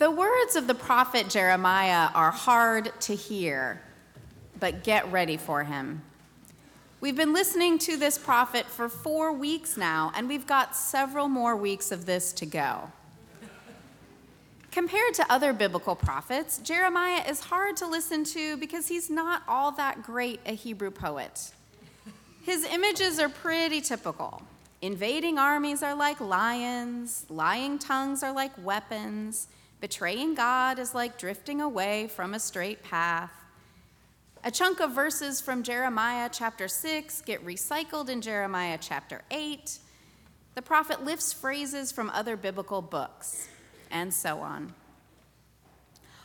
The words of the prophet Jeremiah are hard to hear, but get ready for him. We've been listening to this prophet for four weeks now, and we've got several more weeks of this to go. Compared to other biblical prophets, Jeremiah is hard to listen to because he's not all that great a Hebrew poet. His images are pretty typical. Invading armies are like lions, lying tongues are like weapons, betraying God is like drifting away from a straight path. A chunk of verses from Jeremiah chapter 6 get recycled in Jeremiah chapter 8. The prophet lifts phrases from other biblical books, and so on.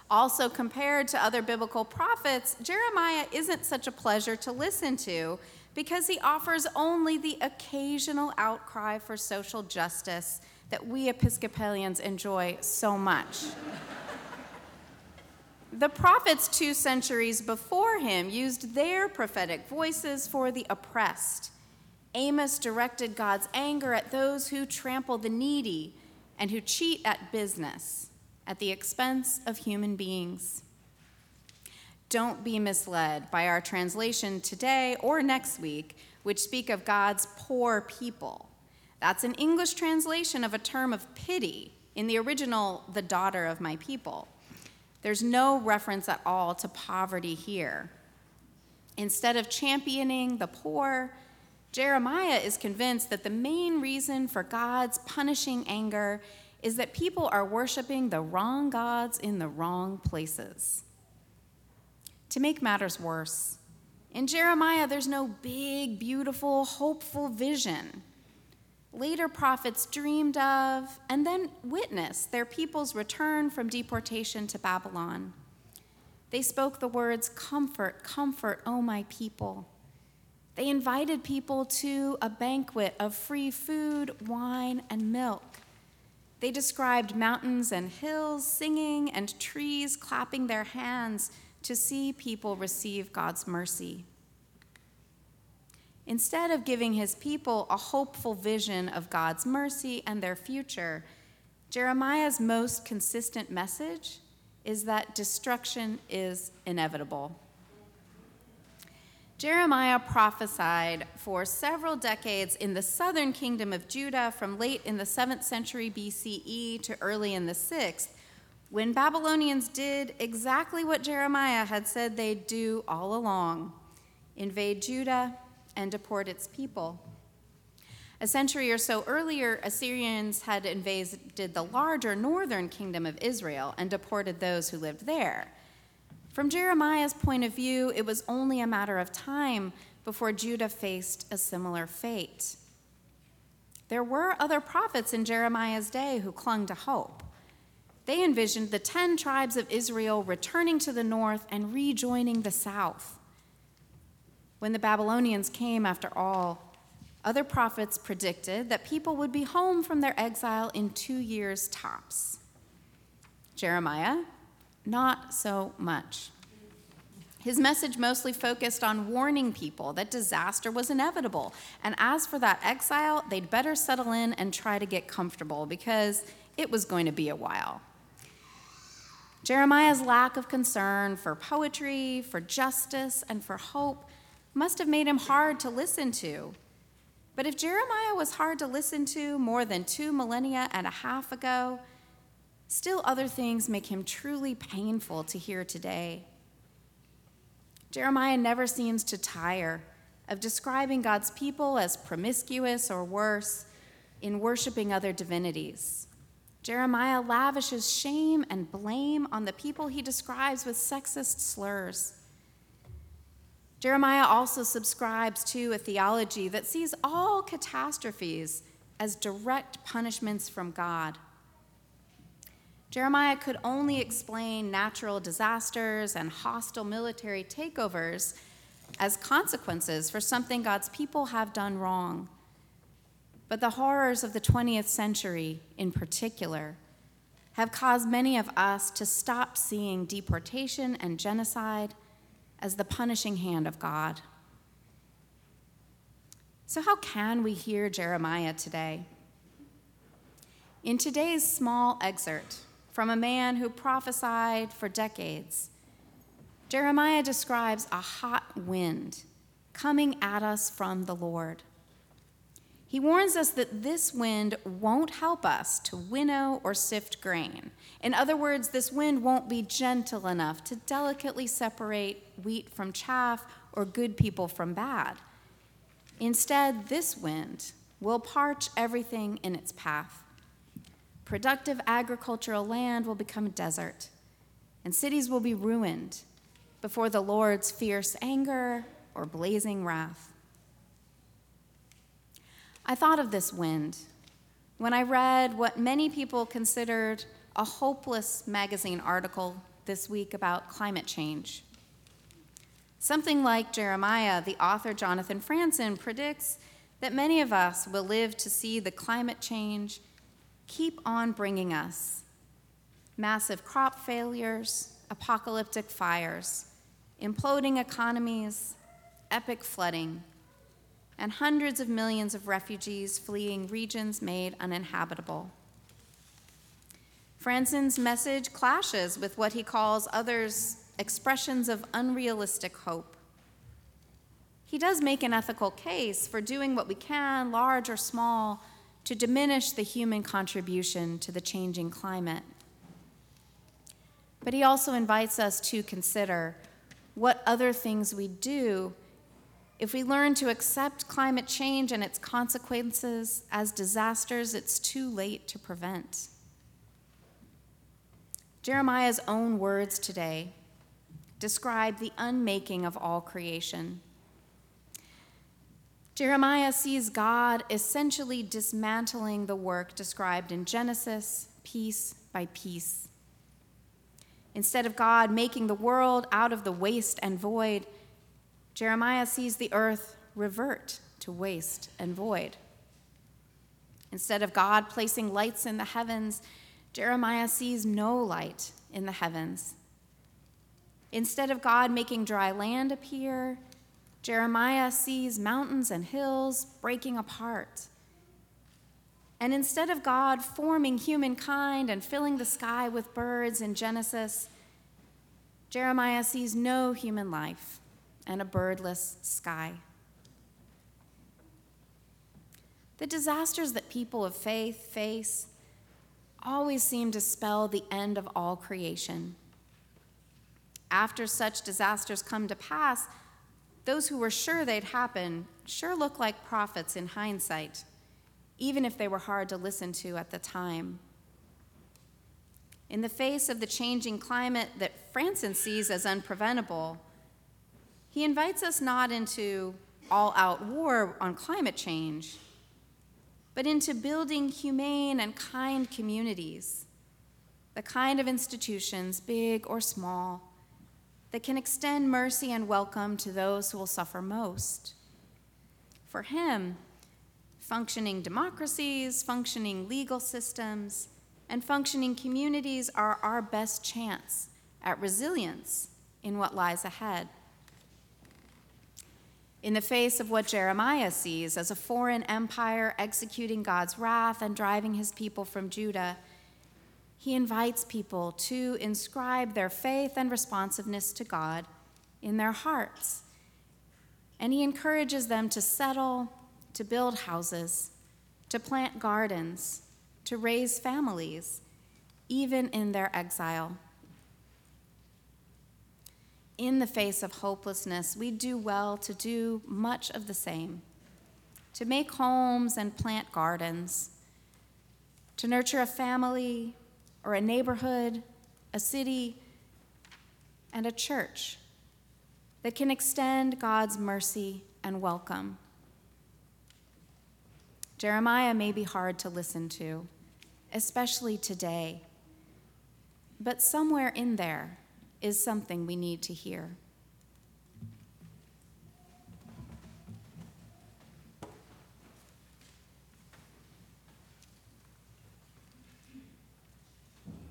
Also, compared to other biblical prophets, Jeremiah isn't such a pleasure to listen to because he offers only the occasional outcry for social justice that we Episcopalians enjoy so much. the prophets two centuries before him used their prophetic voices for the oppressed. Amos directed God's anger at those who trample the needy and who cheat at business at the expense of human beings. Don't be misled by our translation today or next week, which speak of God's poor people. That's an English translation of a term of pity, in the original, the daughter of my people. There's no reference at all to poverty here. Instead of championing the poor, Jeremiah is convinced that the main reason for God's punishing anger is that people are worshiping the wrong gods in the wrong places. To make matters worse, in Jeremiah, there's no big, beautiful, hopeful vision. Later prophets dreamed of and then witnessed their people's return from deportation to Babylon. They spoke the words, Comfort, comfort, O my people. They invited people to a banquet of free food, wine, and milk. They described mountains and hills singing and trees clapping their hands to see people receive God's mercy. Instead of giving his people a hopeful vision of God's mercy and their future, Jeremiah's most consistent message is that destruction is inevitable. Jeremiah prophesied for several decades in the southern kingdom of Judah from late in the 7th century BCE to early in the 6th, when Babylonians did exactly what Jeremiah had said they'd do all along invade Judah and deport its people. A century or so earlier, Assyrians had invaded the larger northern kingdom of Israel and deported those who lived there. From Jeremiah's point of view, it was only a matter of time before Judah faced a similar fate. There were other prophets in Jeremiah's day who clung to hope. They envisioned the 10 tribes of Israel returning to the north and rejoining the south. When the Babylonians came, after all, other prophets predicted that people would be home from their exile in two years tops. Jeremiah not so much. His message mostly focused on warning people that disaster was inevitable. And as for that exile, they'd better settle in and try to get comfortable because it was going to be a while. Jeremiah's lack of concern for poetry, for justice, and for hope must have made him hard to listen to. But if Jeremiah was hard to listen to more than two millennia and a half ago, Still, other things make him truly painful to hear today. Jeremiah never seems to tire of describing God's people as promiscuous or worse in worshiping other divinities. Jeremiah lavishes shame and blame on the people he describes with sexist slurs. Jeremiah also subscribes to a theology that sees all catastrophes as direct punishments from God. Jeremiah could only explain natural disasters and hostile military takeovers as consequences for something God's people have done wrong. But the horrors of the 20th century, in particular, have caused many of us to stop seeing deportation and genocide as the punishing hand of God. So, how can we hear Jeremiah today? In today's small excerpt, from a man who prophesied for decades. Jeremiah describes a hot wind coming at us from the Lord. He warns us that this wind won't help us to winnow or sift grain. In other words, this wind won't be gentle enough to delicately separate wheat from chaff or good people from bad. Instead, this wind will parch everything in its path. Productive agricultural land will become a desert, and cities will be ruined before the Lord's fierce anger or blazing wrath. I thought of this wind when I read what many people considered a hopeless magazine article this week about climate change. Something like Jeremiah, the author Jonathan Franzen predicts that many of us will live to see the climate change keep on bringing us massive crop failures, apocalyptic fires, imploding economies, epic flooding, and hundreds of millions of refugees fleeing regions made uninhabitable. Franzen's message clashes with what he calls others' expressions of unrealistic hope. He does make an ethical case for doing what we can, large or small, to diminish the human contribution to the changing climate. But he also invites us to consider what other things we do if we learn to accept climate change and its consequences as disasters it's too late to prevent. Jeremiah's own words today describe the unmaking of all creation. Jeremiah sees God essentially dismantling the work described in Genesis, piece by piece. Instead of God making the world out of the waste and void, Jeremiah sees the earth revert to waste and void. Instead of God placing lights in the heavens, Jeremiah sees no light in the heavens. Instead of God making dry land appear, Jeremiah sees mountains and hills breaking apart. And instead of God forming humankind and filling the sky with birds in Genesis, Jeremiah sees no human life and a birdless sky. The disasters that people of faith face always seem to spell the end of all creation. After such disasters come to pass, those who were sure they'd happen sure look like prophets in hindsight, even if they were hard to listen to at the time. In the face of the changing climate that Franzen sees as unpreventable, he invites us not into all out war on climate change, but into building humane and kind communities, the kind of institutions, big or small, that can extend mercy and welcome to those who will suffer most. For him, functioning democracies, functioning legal systems, and functioning communities are our best chance at resilience in what lies ahead in the face of what Jeremiah sees as a foreign empire executing God's wrath and driving his people from Judah, he invites people to inscribe their faith and responsiveness to God in their hearts. And he encourages them to settle, to build houses, to plant gardens, to raise families, even in their exile in the face of hopelessness, we do well to do much of the same to make homes and plant gardens, to nurture a family or a neighborhood, a city, and a church that can extend God's mercy and welcome. Jeremiah may be hard to listen to, especially today, but somewhere in there, is something we need to hear.